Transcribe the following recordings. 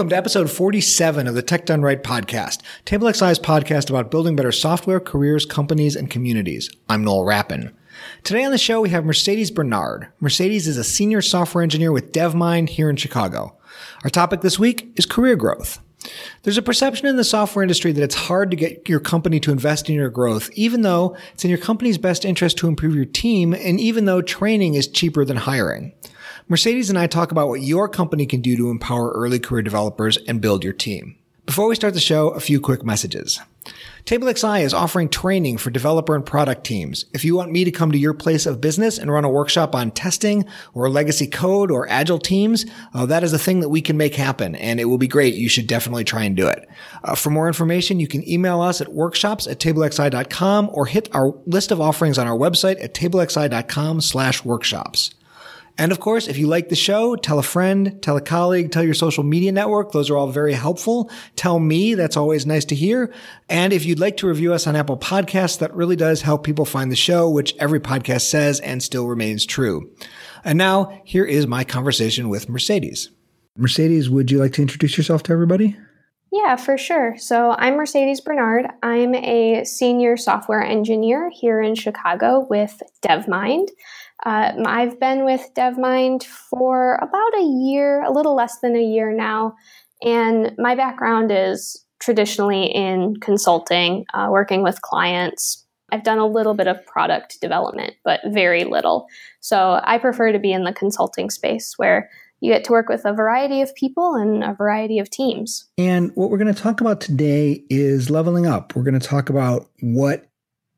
Welcome to episode 47 of the Tech Done Right podcast, TableXI's podcast about building better software, careers, companies, and communities. I'm Noel Rappin. Today on the show, we have Mercedes Bernard. Mercedes is a senior software engineer with DevMynd here in Chicago. Our topic this week is career growth. There's a perception in the software industry that it's hard to get your company to invest in your growth, even though it's in your company's best interest to improve your team, and even though training is cheaper than hiring. Mercedes and I talk about what your company can do to empower early career developers and build your team. Before we start the show, a few quick messages. TableXI is offering training for developer and product teams. If you want me to come to your place of business and run a workshop on testing or legacy code or agile teams, uh, that is a thing that we can make happen and it will be great. You should definitely try and do it. Uh, for more information, you can email us at workshops at tablexi.com or hit our list of offerings on our website at tablexi.com slash workshops. And of course, if you like the show, tell a friend, tell a colleague, tell your social media network. Those are all very helpful. Tell me. That's always nice to hear. And if you'd like to review us on Apple Podcasts, that really does help people find the show, which every podcast says and still remains true. And now here is my conversation with Mercedes. Mercedes, would you like to introduce yourself to everybody? Yeah, for sure. So I'm Mercedes Bernard. I'm a senior software engineer here in Chicago with DevMynd. Uh, I've been with DevMynd for about a year, a little less than a year now, and my background is traditionally in consulting, uh, working with clients. I've done a little bit of product development, but very little. So I prefer to be in the consulting space where you get to work with a variety of people and a variety of teams. And what we're going to talk about today is leveling up. We're going to talk about what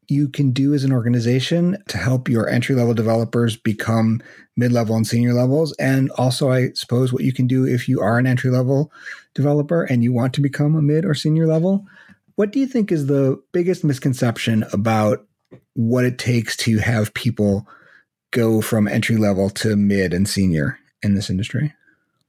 you can do as an organization to help your entry level developers become mid level and senior levels. And also, I suppose, what you can do if you are an entry level developer and you want to become a mid or senior level. What do you think is the biggest misconception about what it takes to have people go from entry level to mid and senior in this industry?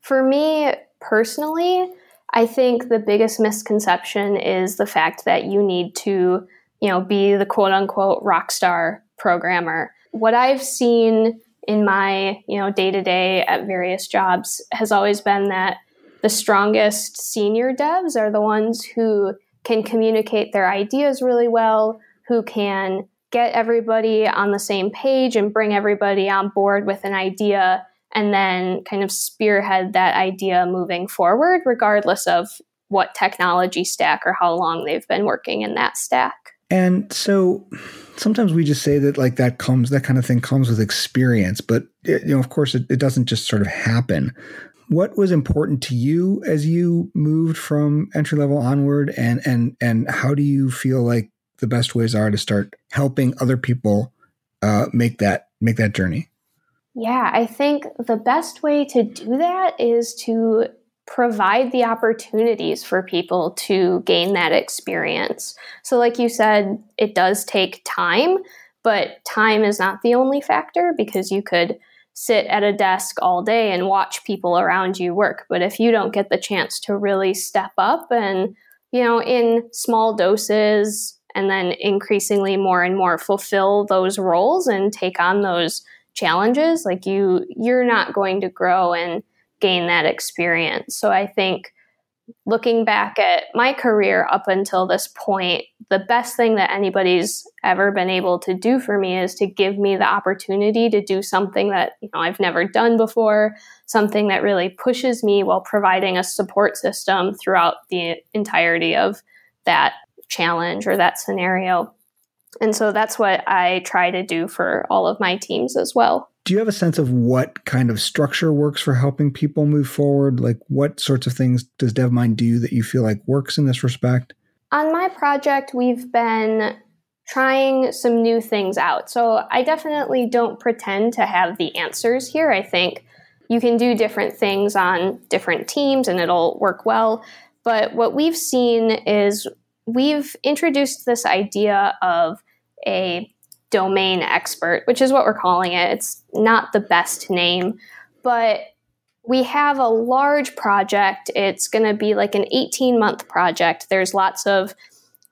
For me personally, I think the biggest misconception is the fact that you need to you know, be the quote unquote rock star programmer. What I've seen in my, you know, day to day at various jobs has always been that the strongest senior devs are the ones who can communicate their ideas really well, who can get everybody on the same page and bring everybody on board with an idea and then kind of spearhead that idea moving forward, regardless of what technology stack or how long they've been working in that stack. And so sometimes we just say that like that comes that kind of thing comes with experience, but it, you know, of course, it, it doesn't just sort of happen. What was important to you as you moved from entry level onward, and and and how do you feel like the best ways are to start helping other people uh, make that make that journey? Yeah, I think the best way to do that is to provide the opportunities for people to gain that experience. So, like you said, it does take time, but time is not the only factor because you could sit at a desk all day and watch people around you work. But if you don't get the chance to really step up and, you know, in small doses and then increasingly more and more fulfill those roles and take on those challenges, like you, you're not going to grow and gain that experience. So I think looking back at my career up until this point, the best thing that anybody's ever been able to do for me is to give me the opportunity to do something that you know I've never done before, something that really pushes me while providing a support system throughout the entirety of that challenge or that scenario. And so that's what I try to do for all of my teams as well do you have a sense of what kind of structure works for helping people move forward? Like, what sorts of things does DevMynd do that you feel like works in this respect? On my project, we've been trying some new things out. So, I definitely don't pretend to have the answers here. I think you can do different things on different teams and it'll work well. But what we've seen is we've introduced this idea of a domain expert, which is what we're calling it. It's not the best name, but we have a large project. It's going to be like an 18 month project. There's lots of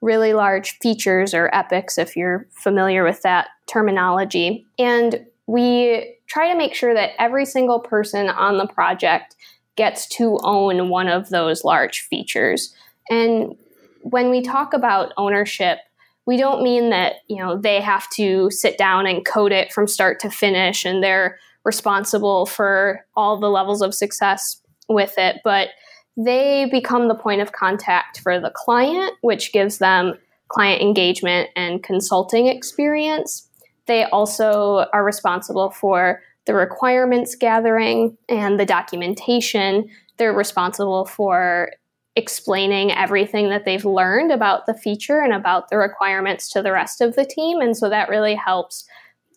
really large features or epics, if you're familiar with that terminology. And we try to make sure that every single person on the project gets to own one of those large features. And when we talk about ownership, we don't mean that you know they have to sit down and code it from start to finish and they're responsible for all the levels of success with it but they become the point of contact for the client which gives them client engagement and consulting experience. They also are responsible for the requirements gathering and the documentation. They're responsible for explaining everything that they've learned about the feature and about the requirements to the rest of the team. And so that really helps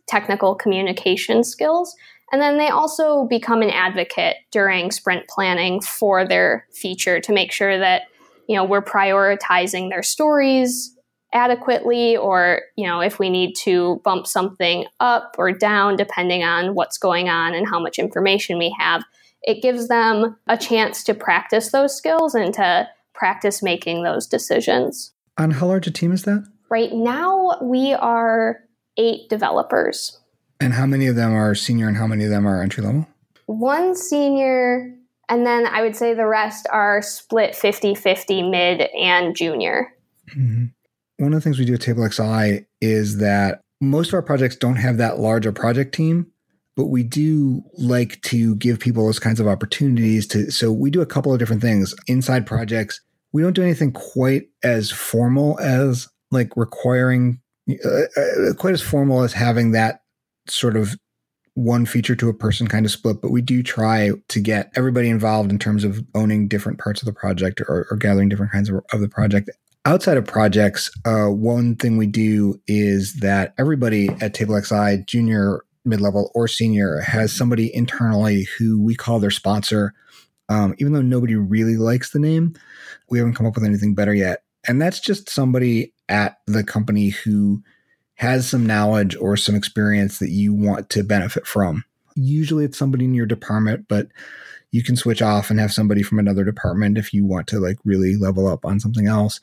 technical communication skills. And then they also become an advocate during sprint planning for their feature to make sure that, you know, we're prioritizing their stories adequately or, you know, if we need to bump something up or down depending on what's going on and how much information we have it gives them a chance to practice those skills and to practice making those decisions. On how large a team is that? Right now, we are eight developers. And how many of them are senior and how many of them are entry level? One senior, and then I would say the rest are split 50 50 mid and junior. Mm-hmm. One of the things we do at Table XI is that most of our projects don't have that large a project team but we do like to give people those kinds of opportunities to so we do a couple of different things. Inside projects we don't do anything quite as formal as like requiring uh, uh, quite as formal as having that sort of one feature to a person kind of split but we do try to get everybody involved in terms of owning different parts of the project or, or gathering different kinds of, of the project. Outside of projects uh, one thing we do is that everybody at Table XI, junior mid level or senior has somebody internally who we call their sponsor. Um, even though nobody really likes the name, we haven't come up with anything better yet. And that's just somebody at the company who has some knowledge or some experience that you want to benefit from. Usually it's somebody in your department, but you can switch off and have somebody from another department if you want to like really level up on something else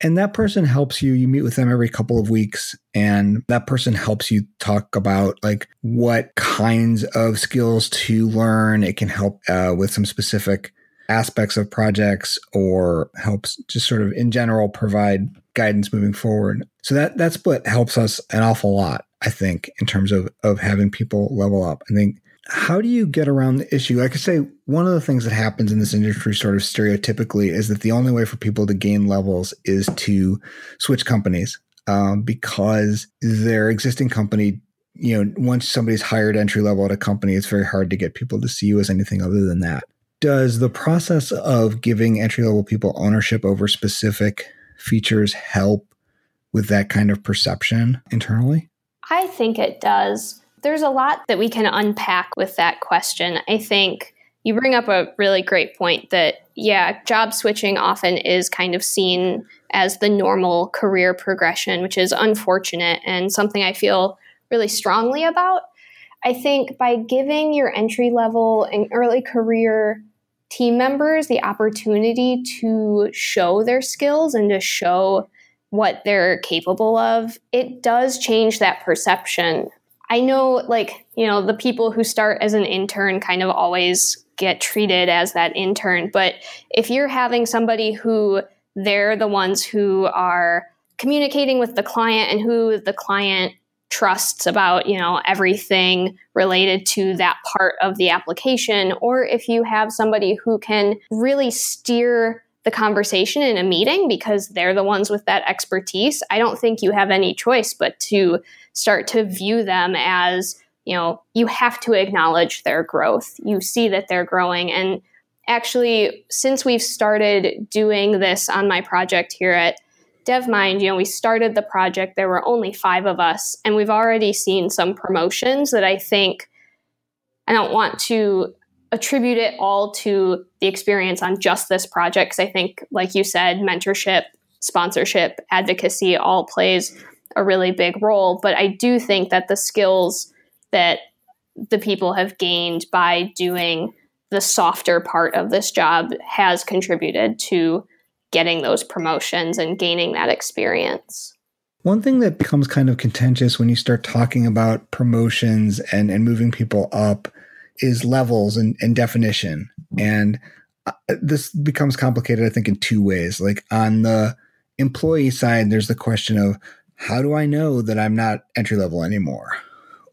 and that person helps you. You meet with them every couple of weeks and that person helps you talk about like what kinds of skills to learn. It can help uh, with some specific aspects of projects or helps just sort of in general provide guidance moving forward. So that that split helps us an awful lot i think in terms of of having people level up. I think how do you get around the issue? I could say, one of the things that happens in this industry, sort of stereotypically, is that the only way for people to gain levels is to switch companies um, because their existing company, you know, once somebody's hired entry level at a company, it's very hard to get people to see you as anything other than that. Does the process of giving entry level people ownership over specific features help with that kind of perception internally? I think it does there's a lot that we can unpack with that question. I think you bring up a really great point that, yeah, job switching often is kind of seen as the normal career progression, which is unfortunate and something I feel really strongly about. I think by giving your entry level and early career team members the opportunity to show their skills and to show what they're capable of, it does change that perception I know, like, you know, the people who start as an intern kind of always get treated as that intern. But if you're having somebody who they're the ones who are communicating with the client and who the client trusts about you know everything related to that part of the application or if you have somebody who can really steer the conversation in a meeting because they're the ones with that expertise i don't think you have any choice but to start to view them as, you know, you have to acknowledge their growth. You see that they're growing. And actually, since we've started doing this on my project here at DevMynd, you know, we started the project, there were only five of us, and we've already seen some promotions that I think I don't want to attribute it all to the experience on just this project because I think, like you said, mentorship, sponsorship, advocacy all plays a really big role. But I do think that the skills that the people have gained by doing the softer part of this job has contributed to getting those promotions and gaining that experience. One thing that becomes kind of contentious when you start talking about promotions and, and moving people up is levels and, and definition. And uh, this becomes complicated, I think, in two ways. Like on the employee side, there's the question of how do I know that I'm not entry level anymore?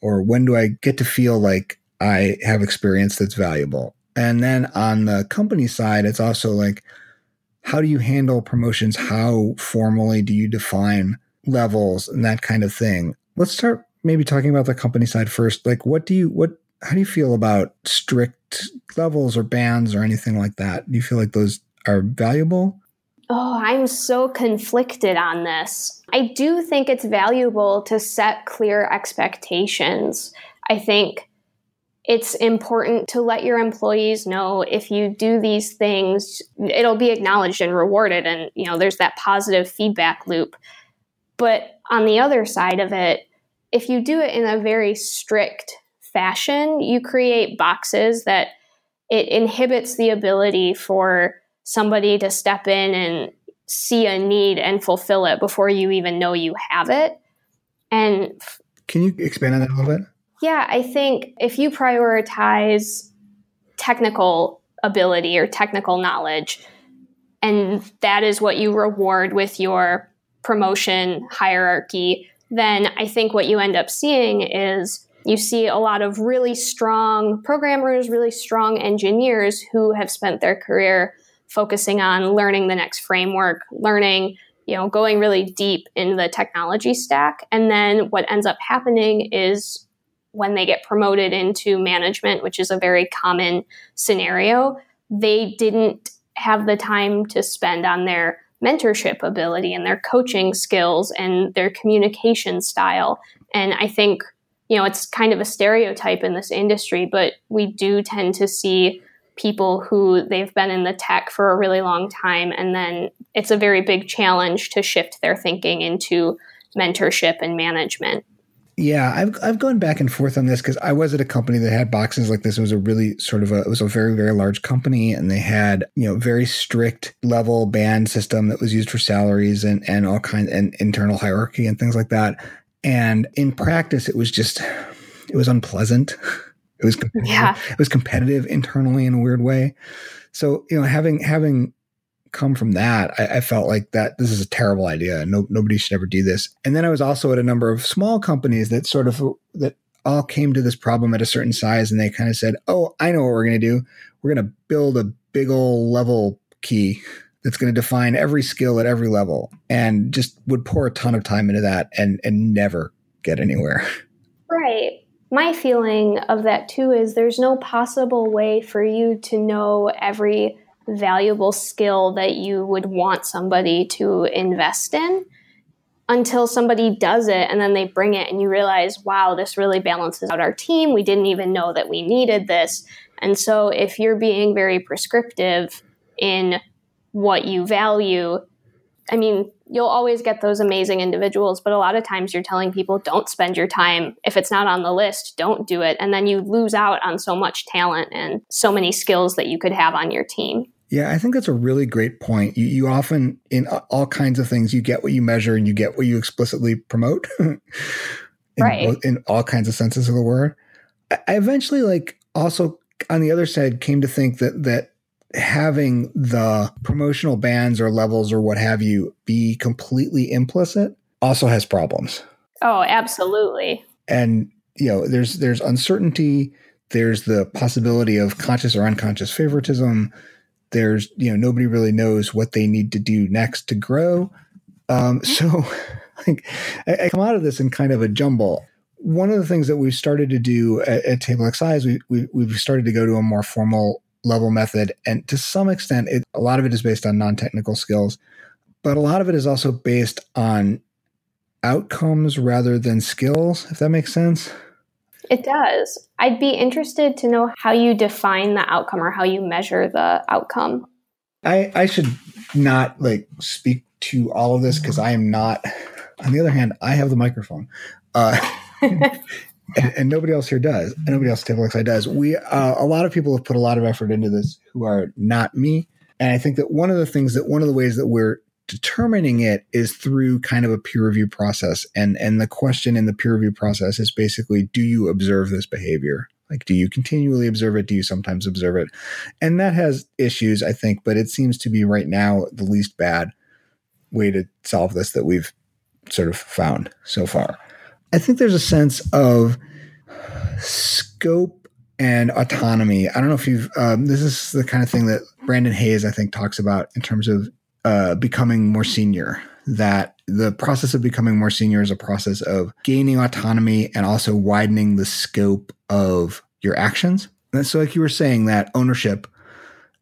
Or when do I get to feel like I have experience that's valuable? And then on the company side, it's also like, how do you handle promotions? How formally do you define levels and that kind of thing? Let's start maybe talking about the company side first. Like, what do you, what, how do you feel about strict levels or bands or anything like that? Do you feel like those are valuable? Oh, I'm so conflicted on this. I do think it's valuable to set clear expectations. I think it's important to let your employees know if you do these things it'll be acknowledged and rewarded and you know there's that positive feedback loop but on the other side of it if you do it in a very strict fashion you create boxes that it inhibits the ability for somebody to step in and see a need and fulfill it before you even know you have it. And can you expand on that a little bit? Yeah, I think if you prioritize technical ability or technical knowledge, and that is what you reward with your promotion hierarchy, then I think what you end up seeing is you see a lot of really strong programmers, really strong engineers who have spent their career focusing on learning the next framework, learning, you know, going really deep in the technology stack. And then what ends up happening is when they get promoted into management, which is a very common scenario, they didn't have the time to spend on their mentorship ability and their coaching skills and their communication style. And I think, you know, it's kind of a stereotype in this industry, but we do tend to see people who they've been in the tech for a really long time. And then it's a very big challenge to shift their thinking into mentorship and management. Yeah, I've I've gone back and forth on this because I was at a company that had boxes like this. It was a really sort of a it was a very very large company, and they had you know very strict level band system that was used for salaries and and all kinds and internal hierarchy and things like that. And in practice, it was just it was unpleasant. It was yeah. it was competitive internally in a weird way. So you know having having come from that, I, I, felt like that this is a terrible idea. No, nobody should ever do this. And then I was also at a number of small companies that sort of that all came to this problem at a certain size, and they kind of said, "Oh, I know what we're going to do. We're going to build a big old level key." That's going to define every skill at every level, and just would pour a ton of time into that, and and never get anywhere. Right my feeling of that too is there's no possible way for you to know every valuable skill that you would want somebody to invest in until somebody does it and then they bring it and you realize, wow, this really balances out our team. We didn't even know that we needed this. And so if you're being very prescriptive in what you value, I mean, you'll always get those amazing individuals, but a lot of times you're telling people don't spend your time. If it's not on the list, don't do it. And then you lose out on so much talent and so many skills that you could have on your team. Yeah, I think that's a really great point. You, you often, in all kinds of things, you get what you measure and you get what you explicitly promote. in, right. in all kinds of senses of the word. I, I eventually, like, also on the other side, came to think that that having the promotional bands or levels or what have you be completely implicit also has problems. Oh, absolutely. And you know, there's there's uncertainty. There's the possibility of conscious or unconscious favoritism there's you know nobody really knows what they need to do next to grow um, mm-hmm. so like I, I, come out of this in kind of a jumble one of the things that we've started to do at, at table xi is we, we, we've started to go to a more formal level method and to some extent it, a lot of it is based on non-technical skills but a lot of it is also based on outcomes rather than skills if that makes sense it does. I'd be interested to know how you define the outcome or how you measure the outcome. I, I should not like speak to all of this because I am not. On the other hand, I have the microphone, uh, and, and, nobody else here does. And nobody else at Table XI does. We uh, a lot of people have put a lot of effort into this who are not me. And I think that one of the things that one of the ways that we're determining it is through kind of a peer review process and and the question in the peer review process is basically do you observe this behavior Like, do you continually observe it? Do you sometimes observe it? And that has issues, I think, but it seems to be right now the least bad way to solve this that we've sort of found so far. I think there's a sense of scope and autonomy. I don't know if you've, um, this is the kind of thing that Brandon Hays, I think, talks about in terms of uh, becoming more senior. That the process of becoming more senior is a process of gaining autonomy and also widening the scope of your actions. And so, like you were saying, that ownership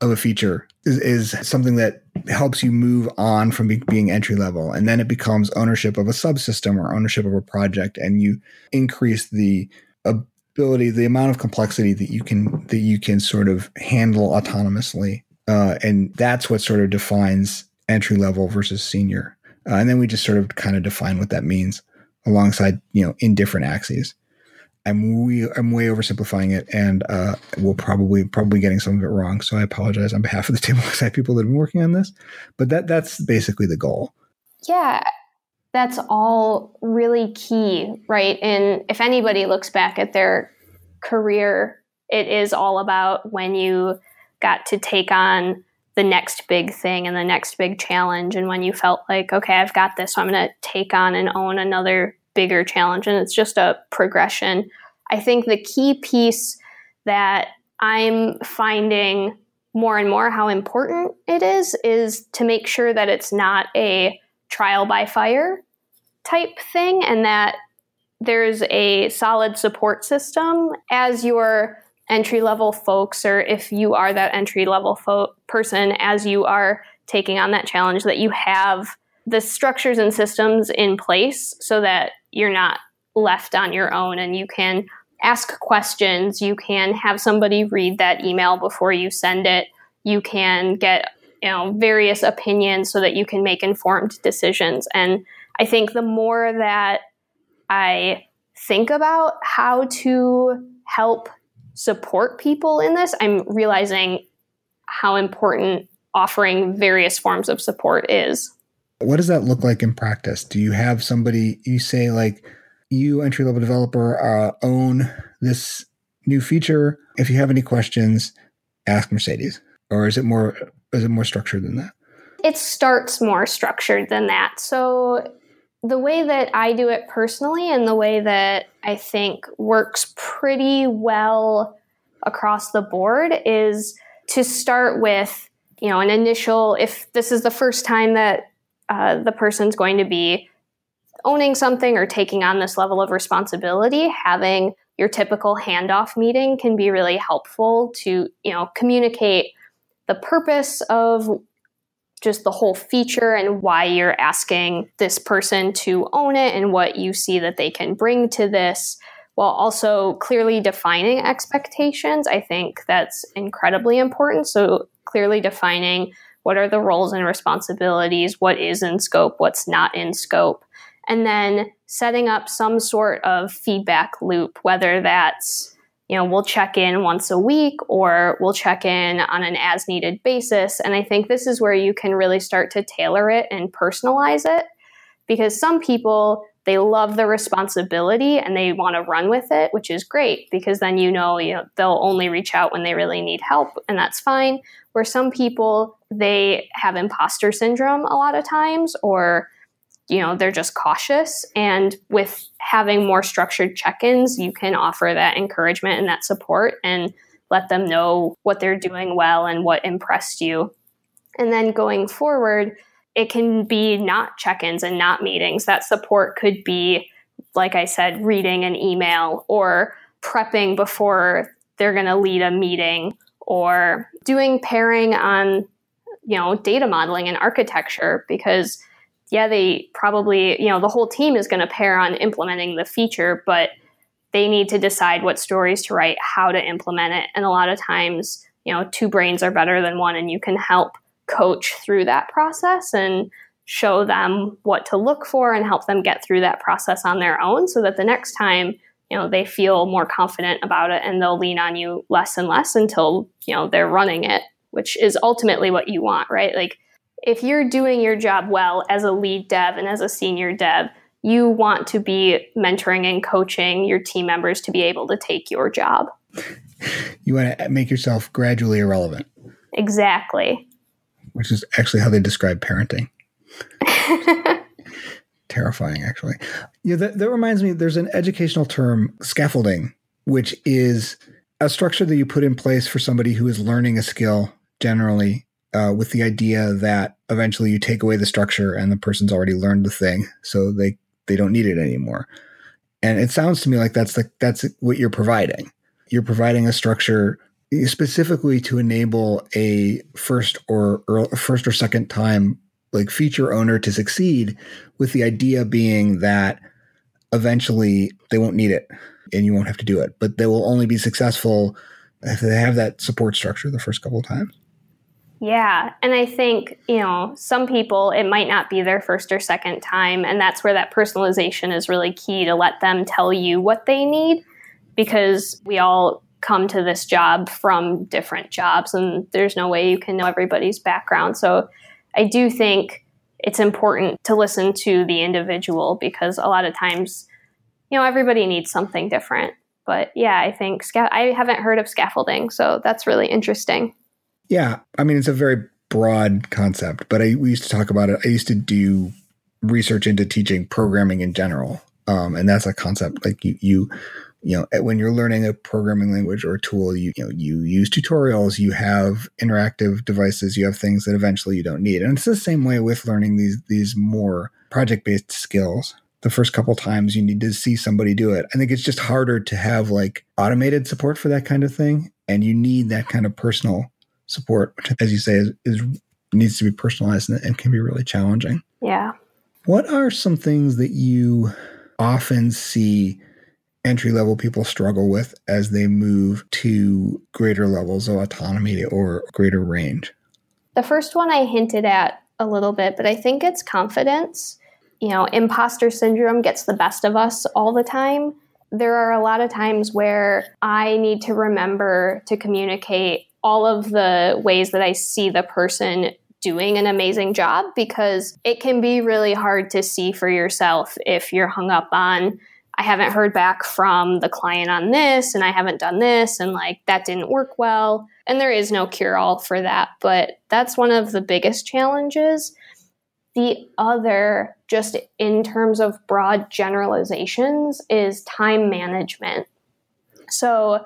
of a feature is, is something that helps you move on from be, being entry level. And then it becomes ownership of a subsystem or ownership of a project. And you increase the ability, the amount of complexity that you can, that you can sort of handle autonomously. Uh, and that's what sort of defines entry level versus senior. Uh, and then we just sort of kind of define what that means alongside, you know, in different axes. I'm we I'm way oversimplifying it, and uh, we'll probably probably getting some of it wrong. So I apologize on behalf of the TableXI people that have been working on this. But that that's basically the goal. Yeah, that's all really key, right? And if anybody looks back at their career, it is all about when you got to take on the next big thing and the next big challenge, and when you felt like, okay, I've got this, so I'm going to take on and own another bigger challenge and it's just a progression. I think the key piece that I'm finding more and more how important it is is to make sure that it's not a trial by fire type thing and that there's a solid support system as your entry level folks or if you are that entry level fo- person as you are taking on that challenge that you have the structures and systems in place so that you're not left on your own and you can ask questions. You can have somebody read that email before you send it. You can get you know various opinions so that you can make informed decisions. And I think the more that I think about how to help support people in this, I'm realizing how important offering various forms of support is. What does that look like in practice? Do you have somebody you say like you entry level developer uh, own this new feature? If you have any questions, ask Mercedes. Or is it more is it more structured than that? It starts more structured than that. So the way that I do it personally and the way that I think works pretty well across the board is to start with, you know, an initial if this is the first time that uh, the person's going to be owning something or taking on this level of responsibility, having your typical handoff meeting can be really helpful to, you know, communicate the purpose of just the whole feature and why you're asking this person to own it and what you see that they can bring to this while also clearly defining expectations. I think that's incredibly important. So, clearly defining what are the roles and responsibilities, what is in scope, what's not in scope, and then setting up some sort of feedback loop, whether that's you know, we'll check in once a week or we'll check in on an as needed basis. And I think this is where you can really start to tailor it and personalize it because some people they love the responsibility and they want to run with it, which is great because then you know, you know they'll only reach out when they really need help and that's fine. Where some people they have imposter syndrome a lot of times or you know they're just cautious. And with having more structured check-ins you can offer that encouragement and that support and let them know what they're doing well and what impressed you. And then going forward it can be not check-ins and not meetings. That support could be like i said reading an email or prepping before they're going to lead a meeting or doing pairing on you know data modeling and architecture because yeah they probably you know the whole team is going to pair on implementing the feature but they need to decide what stories to write how to implement it. And a lot of times you know two brains are better than one and you can help coach through that process and show them what to look for and help them get through that process on their own so that the next time you know they feel more confident about it and they'll lean on you less and less until you know they're running it which is ultimately what you want, right? Like if you're doing your job well as a lead dev and as a senior dev, you want to be mentoring and coaching your team members to be able to take your job. you want to make yourself gradually irrelevant. Exactly. Which is actually how they describe parenting. Terrifying, actually. Yeah, that, that reminds me. There's an educational term, scaffolding, which is a structure that you put in place for somebody who is learning a skill generally uh, with the idea that eventually you take away the structure and the person's already learned the thing so they they don't need it anymore and it sounds to me like that's the that's what you're providing you're providing a structure specifically to enable a first or, or first or second time like feature owner to succeed with the idea being that eventually they won't need it and you won't have to do it but they will only be successful if they have that support structure the first couple of times yeah. And I think, you know, some people, it might not be their first or second time. And that's where that personalization is really key to let them tell you what they need because we all come to this job from different jobs and there's no way you can know everybody's background. So I do think it's important to listen to the individual because a lot of times, you know, everybody needs something different. But yeah, I think sca- I haven't heard of scaffolding, so that's really interesting. Yeah, I mean it's a very broad concept, but I we used to talk about it. I used to do research into teaching programming in general, um, and that's a concept like you you you know when you're learning a programming language or a tool you, you know you use tutorials you have interactive devices you have things that eventually you don't need and it's the same way with learning these these more project based skills the first couple times you need to see somebody do it i think it's just harder to have like automated support for that kind of thing and you need that kind of personal support, which, as you say, is, is needs to be personalized and, and can be really challenging. Yeah. What are some things that you often see entry level people struggle with as they move to greater levels of autonomy or greater range? The first one I hinted at a little bit, but I think it's confidence. You know, imposter syndrome gets the best of us all the time. There are a lot of times where I need to remember to communicate all of the ways that I see the person doing an amazing job because it can be really hard to see for yourself if you're hung up on I haven't heard back from the client on this and I haven't done this and like that didn't work well. And there is no cure all for that but that's one of the biggest challenges. The other just in terms of broad generalizations is time management. So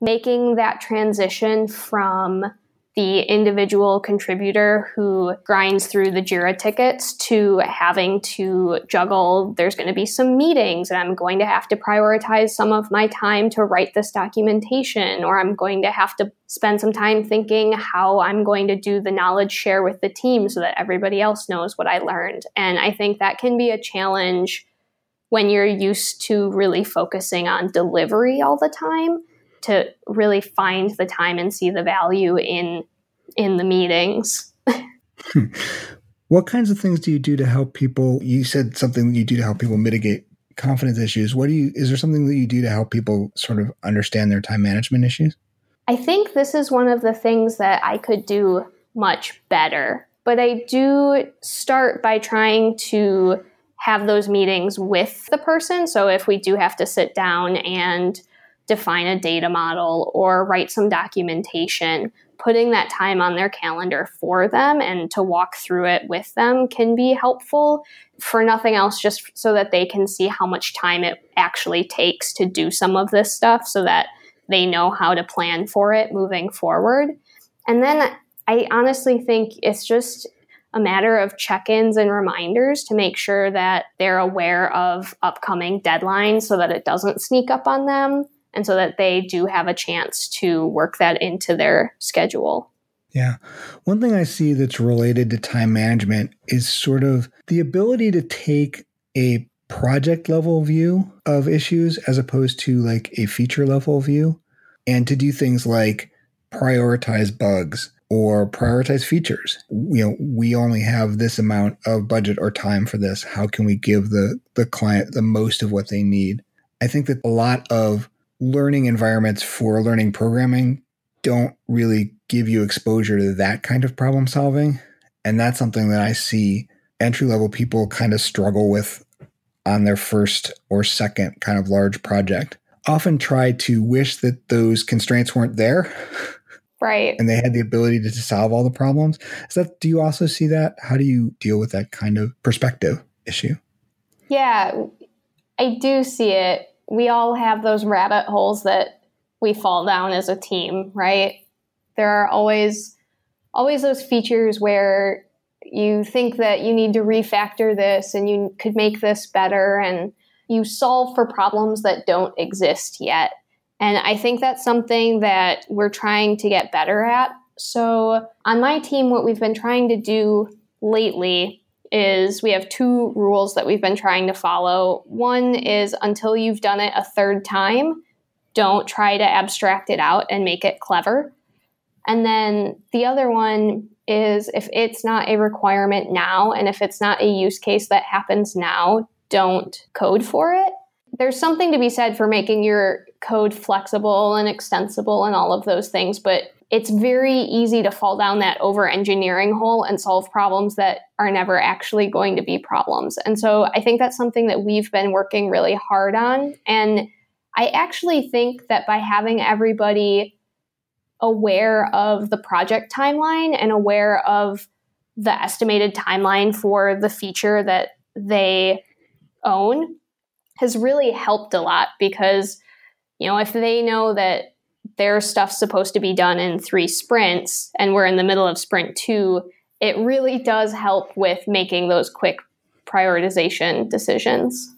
making that transition from the individual contributor who grinds through the JIRA tickets to having to juggle, there's going to be some meetings and I'm going to have to prioritize some of my time to write this documentation, or I'm going to have to spend some time thinking how I'm going to do the knowledge share with the team so that everybody else knows what I learned. And I think that can be a challenge when you're used to really focusing on delivery all the time to really find the time and see the value in in the meetings. Hmm. what kinds of things do you do to help people? You said something you do to help people mitigate confidence issues. What do you is there something that you do to help people sort of understand their time management issues? I think this is one of the things that I could do much better. But I do start by trying to have those meetings with the person. So if we do have to sit down and define a data model or write some documentation, putting that time on their calendar for them and to walk through it with them can be helpful for nothing else, just so that they can see how much time it actually takes to do some of this stuff so that they know how to plan for it moving forward. And then I honestly think it's just a matter of check ins and reminders to make sure that they're aware of upcoming deadlines so that it doesn't sneak up on them and so that they do have a chance to work that into their schedule. Yeah. One thing I see that's related to time management is sort of the ability to take a project level view of issues as opposed to like a feature level view and to do things like prioritize bugs or prioritize features. You know, we only have this amount of budget or time for this. How can we give the the client the most of what they need? I think that a lot of learning environments for learning programming don't really give you exposure to that kind of problem solving. And that's something that I see entry level people kind of struggle with on their first or second kind of large project. often try to wish that those constraints weren't there. Right. And they had the ability to, solve all the problems. Is that do you also see that? How do you deal with that kind of perspective issue? Yeah, I do see it. We all have those rabbit holes that we fall down as a team, right? There are always always those features where you think that you need to refactor this and you could make this better and you solve for problems that don't exist yet. And I think that's something that we're trying to get better at. So, on my team, what we've been trying to do lately is we have two rules that we've been trying to follow. One is until you've done it a third time, don't try to abstract it out and make it clever. And then the other one is if it's not a requirement now and if it's not a use case that happens now, don't code for it. There's something to be said for making your code flexible and extensible and all of those things, but it's very easy to fall down that over engineering hole and solve problems that are never actually going to be problems. And so I think that's something that we've been working really hard on. And I actually think that by having everybody aware of the project timeline and aware of the estimated timeline for the feature that they own has really helped a lot because you know if they know that their stuff's supposed to be done in three sprints and we're in the middle of sprint two it really does help with making those quick prioritization decisions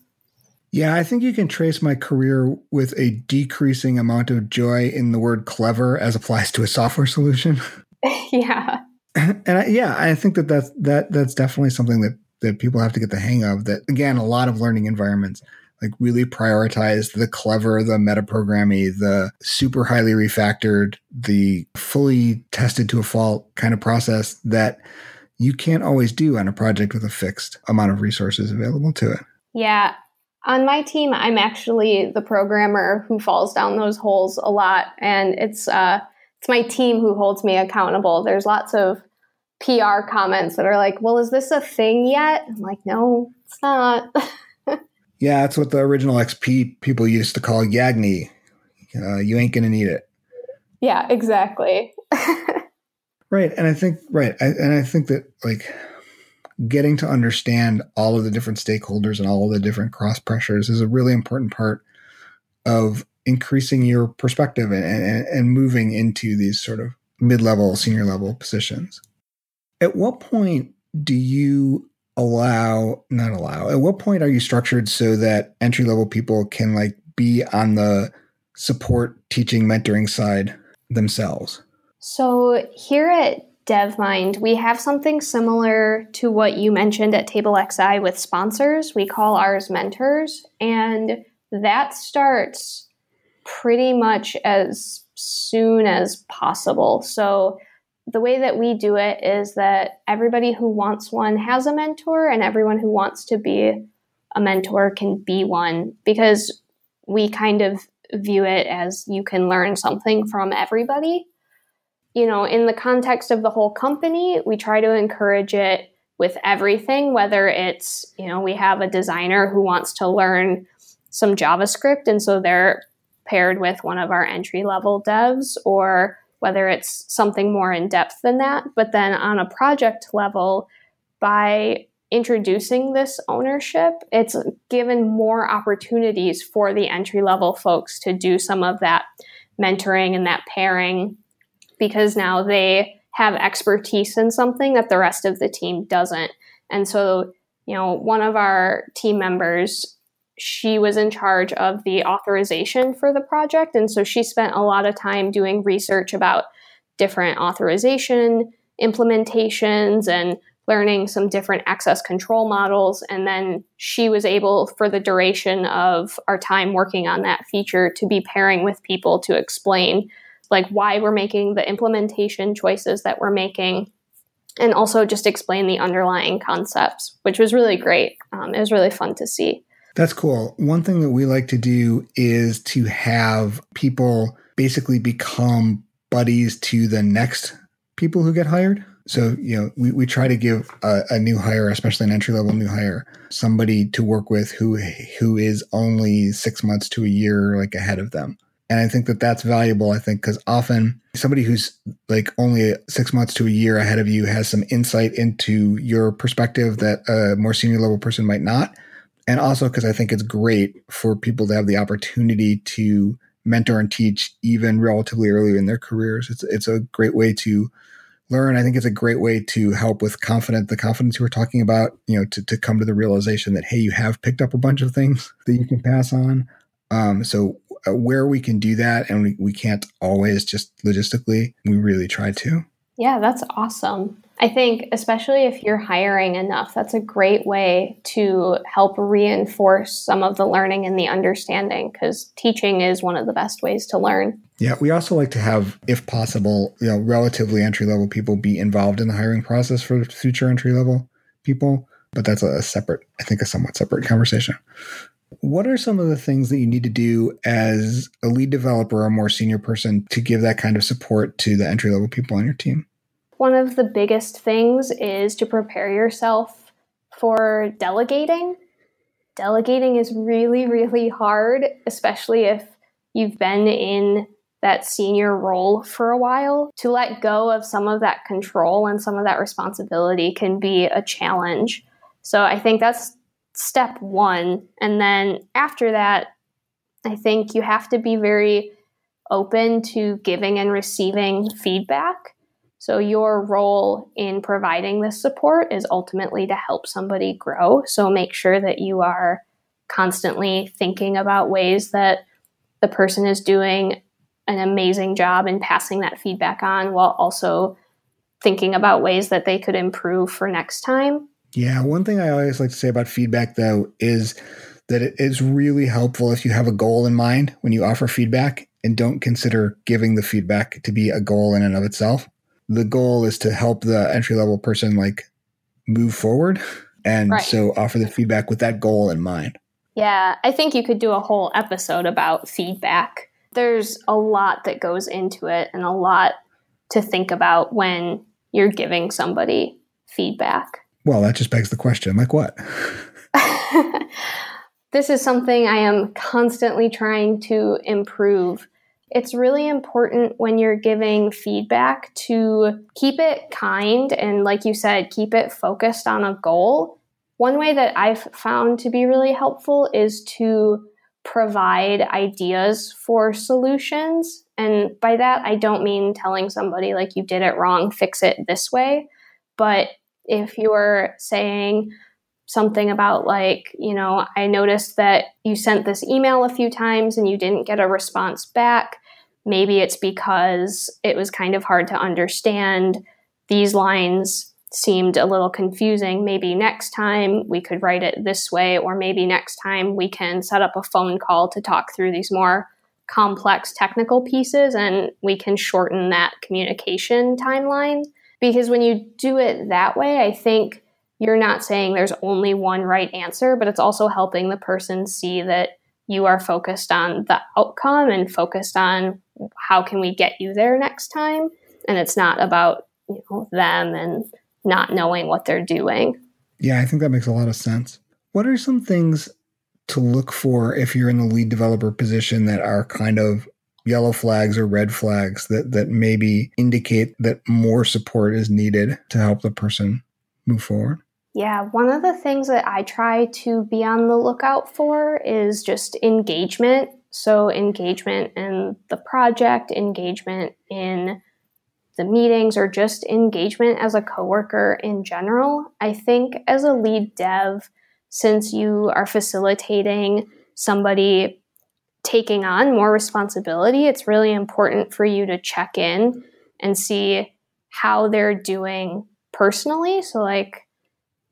yeah, I think you can trace my career with a decreasing amount of joy in the word clever as applies to a software solution. yeah. And I, yeah, I think that that's that that's definitely something that that people have to get the hang of. That again, a lot of learning environments like really prioritize the clever, the metaprogrammy, the super highly refactored, the fully tested to a fault kind of process that you can't always do on a project with a fixed amount of resources available to it. Yeah, on my team, I'm actually the programmer who falls down those holes a lot, and it's uh, it's my team who holds me accountable. There's lots of PR comments that are like, "Well, is this a thing yet?" I'm like, "No, it's not." yeah, that's what the original XP people used to call Yagni. Uh, you ain't gonna need it. Yeah, exactly. right, and I think right, I, and I think that like getting to understand all of the different stakeholders and all of the different cross pressures is a really important part of increasing your perspective and, and, and moving into these sort of mid-level senior level positions at what point do you allow not allow at what point are you structured so that entry level people can like be on the support teaching mentoring side themselves so here at DevMynd, we have something similar to what you mentioned at TableXI with sponsors. We call ours mentors, and that starts pretty much as soon as possible. So, the way that we do it is that everybody who wants one has a mentor, and everyone who wants to be a mentor can be one because we kind of view it as you can learn something from everybody. You know, in the context of the whole company, we try to encourage it with everything, whether it's, you know, we have a designer who wants to learn some JavaScript, and so they're paired with one of our entry level devs, or whether it's something more in depth than that. But then on a project level, by introducing this ownership, it's given more opportunities for the entry level folks to do some of that mentoring and that pairing because now they have expertise in something that the rest of the team doesn't. And so, you know, one of our team members, she was in charge of the authorization for the project. And so she spent a lot of time doing research about different authorization implementations and learning some different access control models. And then she was able, for the duration of our time working on that feature, to be pairing with people to explain like why we're making the implementation choices that we're making and also just explain the underlying concepts which was really great um, it was really fun to see that's cool one thing that we like to do is to have people basically become buddies to the next people who get hired So, you know, we, we try to give a, a new hire, especially an entry level new hire, somebody to work with who who is only six months to a year like ahead of them. And I think that that's valuable. I think because often somebody who's like only six months to a year ahead of you has some insight into your perspective that a more senior level person might not. And also because I think it's great for people to have the opportunity to mentor and teach even relatively early in their careers. It's it's a great way to learn. I think it's a great way to help with confidence, the confidence you were talking about, you know, to, to come to the realization that, hey, you have picked up a bunch of things that you can pass on. Um, so uh, where we can do that and we, we can't always just logistically, we really try to. Yeah, that's awesome. I think, especially if you're hiring enough, that's a great way to help reinforce some of the learning and the understanding because teaching is one of the best ways to learn. Yeah, we also like to have, if possible, you know, relatively entry level people be involved in the hiring process for future entry level people. But that's a separate, I think, a somewhat separate conversation. What are some of the things that you need to do as a lead developer or a more senior person to give that kind of support to the entry level people on your team? One of the biggest things is to prepare yourself for delegating. Delegating is really, really hard, especially if you've been in that senior role for a while. To let go of some of that control and some of that responsibility can be a challenge. So I think that's step one. And then after that, I think you have to be very open to giving and receiving feedback. So, your role in providing this support is ultimately to help somebody grow. So, make sure that you are constantly thinking about ways that the person is doing an amazing job and passing that feedback on while also thinking about ways that they could improve for next time. Yeah, one thing I always like to say about feedback though is that it is really helpful if you have a goal in mind when you offer feedback and don't consider giving the feedback to be a goal in and of itself the goal is to help the entry level person like move forward and right. so offer the feedback with that goal in mind. Yeah i think you could do a whole episode about feedback. There's a lot that goes into it and a lot to think about when you're giving somebody feedback. Well that just begs the question like what? This is something i am constantly trying to improve it's really important when you're giving feedback to keep it kind and, like you said, keep it focused on a goal. One way that I've found to be really helpful is to provide ideas for solutions. And by that, I don't mean telling somebody, like, you did it wrong, fix it this way. But if you're saying, something about like, you know, I noticed that you sent this email a few times and you didn't get a response back. Maybe it's because it was kind of hard to understand. These lines seemed a little confusing. Maybe next time we could write it this way, or maybe next time we can set up a phone call to talk through these more complex technical pieces and we can shorten that communication timeline. Because when you do it that way, I think you're not saying there's only one right answer, but it's also helping the person see that you are focused on the outcome and focused on how can we get you there next time. And it's not about you know, them and not knowing what they're doing. Yeah, I think that makes a lot of sense. What are some things to look for if you're in the lead developer position that are kind of yellow flags or red flags that that maybe indicate that more support is needed to help the person move forward? Yeah, one of the things that I try to be on the lookout for is just engagement. So, engagement in the project, engagement in the meetings, or just engagement as a coworker in general. I think as a lead dev, since you are facilitating somebody taking on more responsibility, it's really important for you to check in and see how they're doing personally. So, like,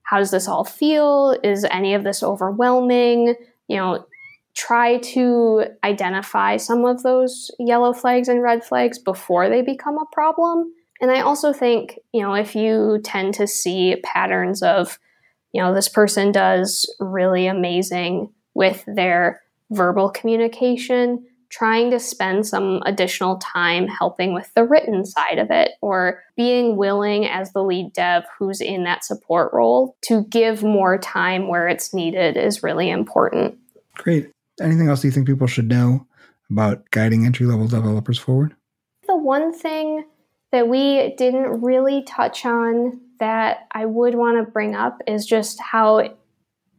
how does this all feel? Is any of this overwhelming? You know, try to identify some of those yellow flags and red flags before they become a problem. And I also think, you know, if you tend to see patterns of, you know, this person does really amazing with their verbal communication, trying to spend some additional time helping with the written side of it or being willing as the lead dev who's in that support role to give more time where it's needed is really important. Great. Anything else you think people should know about guiding entry level developers forward? The one thing that we didn't really touch on that I would want to bring up is just how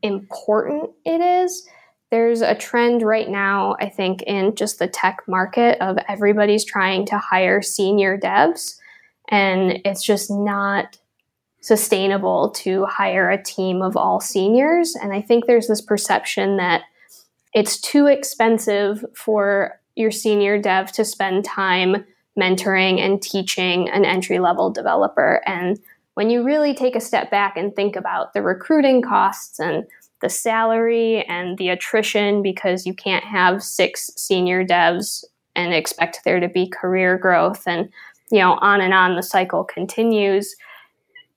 important it is. There's a trend right now, I think, in just the tech market of everybody's trying to hire senior devs, and it's just not sustainable to hire a team of all seniors. And I think there's this perception that it's too expensive for your senior dev to spend time mentoring and teaching an entry level developer. And when you really take a step back and think about the recruiting costs and the salary and the attrition because you can't have six senior devs and expect there to be career growth. And you know on and on the cycle continues.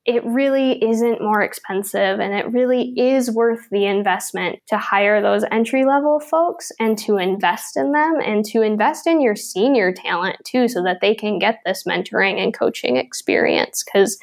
It really isn't more expensive and it really is worth the investment to hire those entry level folks and to invest in them and to invest in your senior talent too so that they can get this mentoring and coaching experience. Because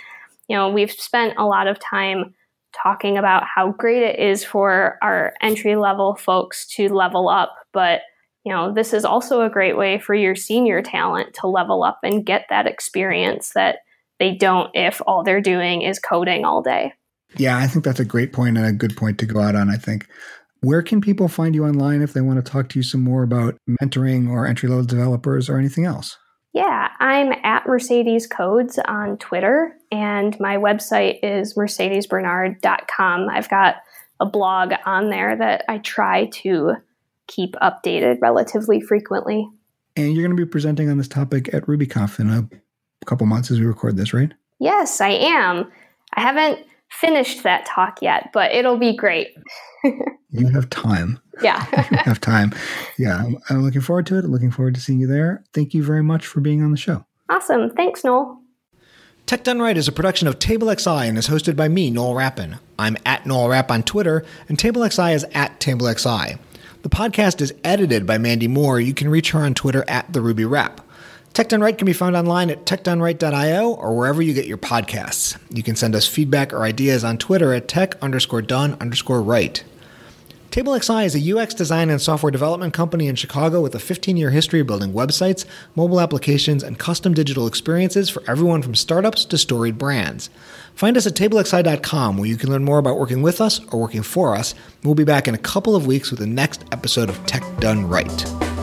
you know we've spent a lot of time talking about how great it is for our entry level folks to level up but you know this is also a great way for your senior talent to level up and get that experience that they don't if all they're doing is coding all day. Yeah, I think that's a great point and a good point to go out on, I think. Where can people find you online if they want to talk to you some more about mentoring or entry level developers or anything else? Yeah, I'm at Mercedes Codes on Twitter, and my website is mercedesbernard.com. I've got a blog on there that I try to keep updated relatively frequently. And you're going to be presenting on this topic at RubyConf in a couple months as we record this, right? Yes, I am. I haven't finished that talk yet, but it'll be great. you have time. Yeah. you have time. Yeah, I'm, I'm looking forward to it. Looking forward to seeing you there. Thank you very much for being on the show. Awesome. Thanks, Noel. Tech Done Right is a production of Table XI and is hosted by me, Noel Rappin. I'm at Noel Rapp on Twitter, and Table XI is at Table XI. The podcast is edited by Mandy Moore. You can reach her on Twitter at the Ruby Rep. Tech Done Right can be found online at techdoneright.io or wherever you get your podcasts. You can send us feedback or ideas on Twitter at tech underscore done underscore right. TableXI is a UX design and software development company in Chicago with a 15 year history of building websites, mobile applications, and custom digital experiences for everyone from startups to storied brands. Find us at tablexi.com where you can learn more about working with us or working for us. We'll be back in a couple of weeks with the next episode of Tech Done Right.